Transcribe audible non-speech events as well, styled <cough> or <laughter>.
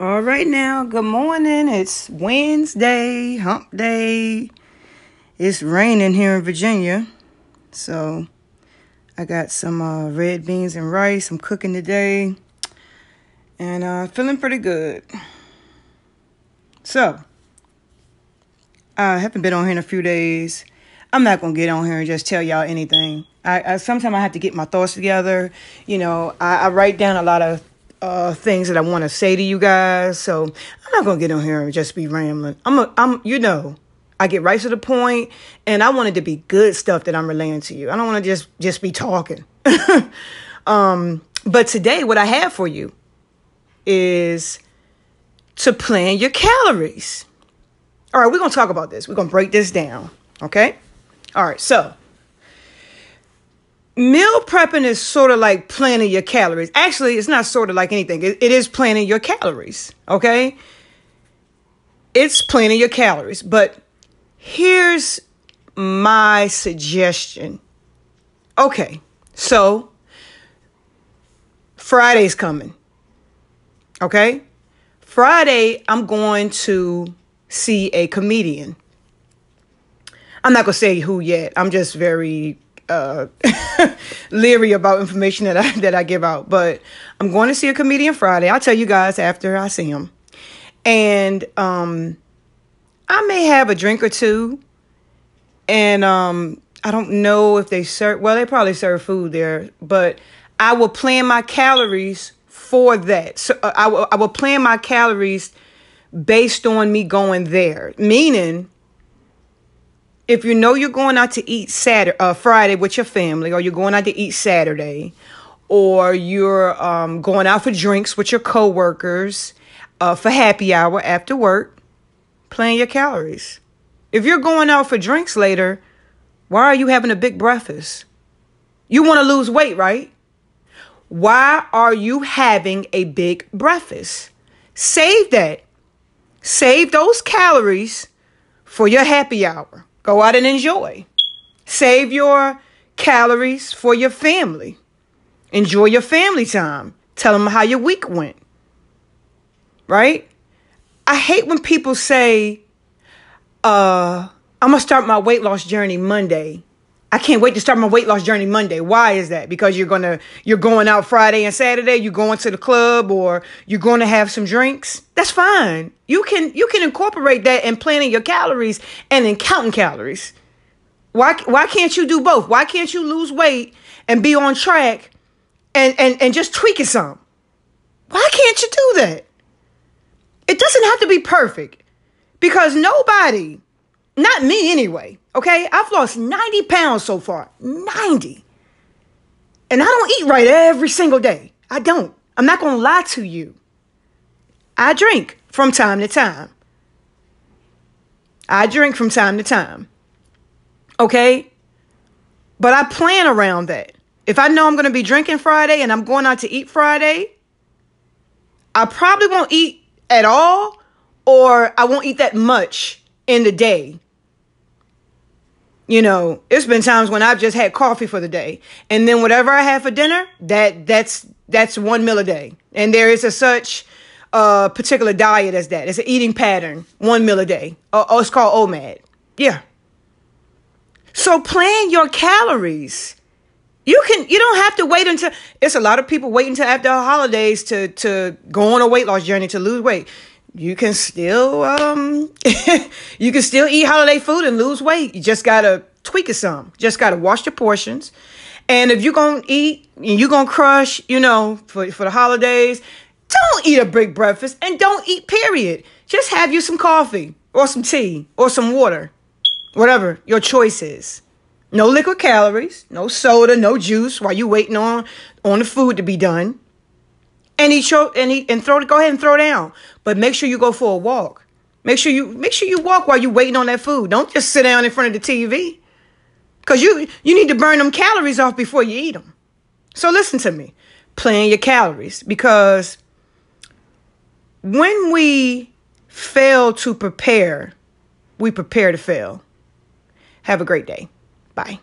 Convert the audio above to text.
All right, now, good morning. It's Wednesday, hump day. It's raining here in Virginia. So, I got some uh, red beans and rice. I'm cooking today. And uh, feeling pretty good. So, I haven't been on here in a few days. I'm not gonna get on here and just tell y'all anything. I, I sometimes I have to get my thoughts together. You know, I, I write down a lot of uh, things that I want to say to you guys. So I'm not gonna get on here and just be rambling. I'm a, I'm you know, I get right to the point, and I want it to be good stuff that I'm relaying to you. I don't want to just just be talking. <laughs> um, but today, what I have for you is to plan your calories. All right, we're gonna talk about this. We're gonna break this down. Okay. All right, so meal prepping is sort of like planning your calories. Actually, it's not sort of like anything, it, it is planning your calories. Okay. It's planning your calories. But here's my suggestion. Okay. So Friday's coming. Okay. Friday, I'm going to see a comedian. I'm not gonna say who yet. I'm just very uh, <laughs> leery about information that I <laughs> that I give out. But I'm going to see a comedian Friday. I'll tell you guys after I see him, and um, I may have a drink or two, and um, I don't know if they serve. Well, they probably serve food there, but I will plan my calories for that. So uh, I I will plan my calories based on me going there, meaning if you know you're going out to eat Saturday, uh, Friday with your family, or you're going out to eat Saturday, or you're um, going out for drinks with your coworkers uh, for happy hour after work, plan your calories. If you're going out for drinks later, why are you having a big breakfast? You want to lose weight, right? Why are you having a big breakfast? Save that. Save those calories for your happy hour. Go out and enjoy. Save your calories for your family. Enjoy your family time. Tell them how your week went. Right? I hate when people say, uh, I'm going to start my weight loss journey Monday. I can't wait to start my weight loss journey Monday. Why is that? Because you're to you're going out Friday and Saturday, you're going to the club or you're going to have some drinks. That's fine. You can you can incorporate that in planning your calories and in counting calories. Why why can't you do both? Why can't you lose weight and be on track and and and just tweak it some? Why can't you do that? It doesn't have to be perfect because nobody, not me anyway, okay? I've lost 90 pounds so far. 90. And I don't eat right every single day. I don't. I'm not going to lie to you. I drink from time to time. I drink from time to time. Okay? But I plan around that. If I know I'm going to be drinking Friday and I'm going out to eat Friday, I probably won't eat at all or I won't eat that much in the day. You know, it's been times when I've just had coffee for the day. And then whatever I have for dinner, that that's that's one meal a day. And there is a such uh, particular diet as that. It's an eating pattern, one meal a day. Oh, oh, it's called OMAD. Yeah. So plan your calories. You can you don't have to wait until it's a lot of people wait until after holidays to to go on a weight loss journey to lose weight. You can still um <laughs> you can still eat holiday food and lose weight. You just gotta tweak it some. Just gotta wash your portions. And if you're gonna eat and you're gonna crush, you know, for, for the holidays, don't eat a big breakfast and don't eat, period. Just have you some coffee or some tea or some water, whatever your choice is. No liquid calories, no soda, no juice while you're waiting on, on the food to be done. And he show and he and throw go ahead and throw down. But make sure you go for a walk. Make sure you make sure you walk while you're waiting on that food. Don't just sit down in front of the TV. Cause you you need to burn them calories off before you eat them. So listen to me. Plan your calories because when we fail to prepare, we prepare to fail. Have a great day. Bye.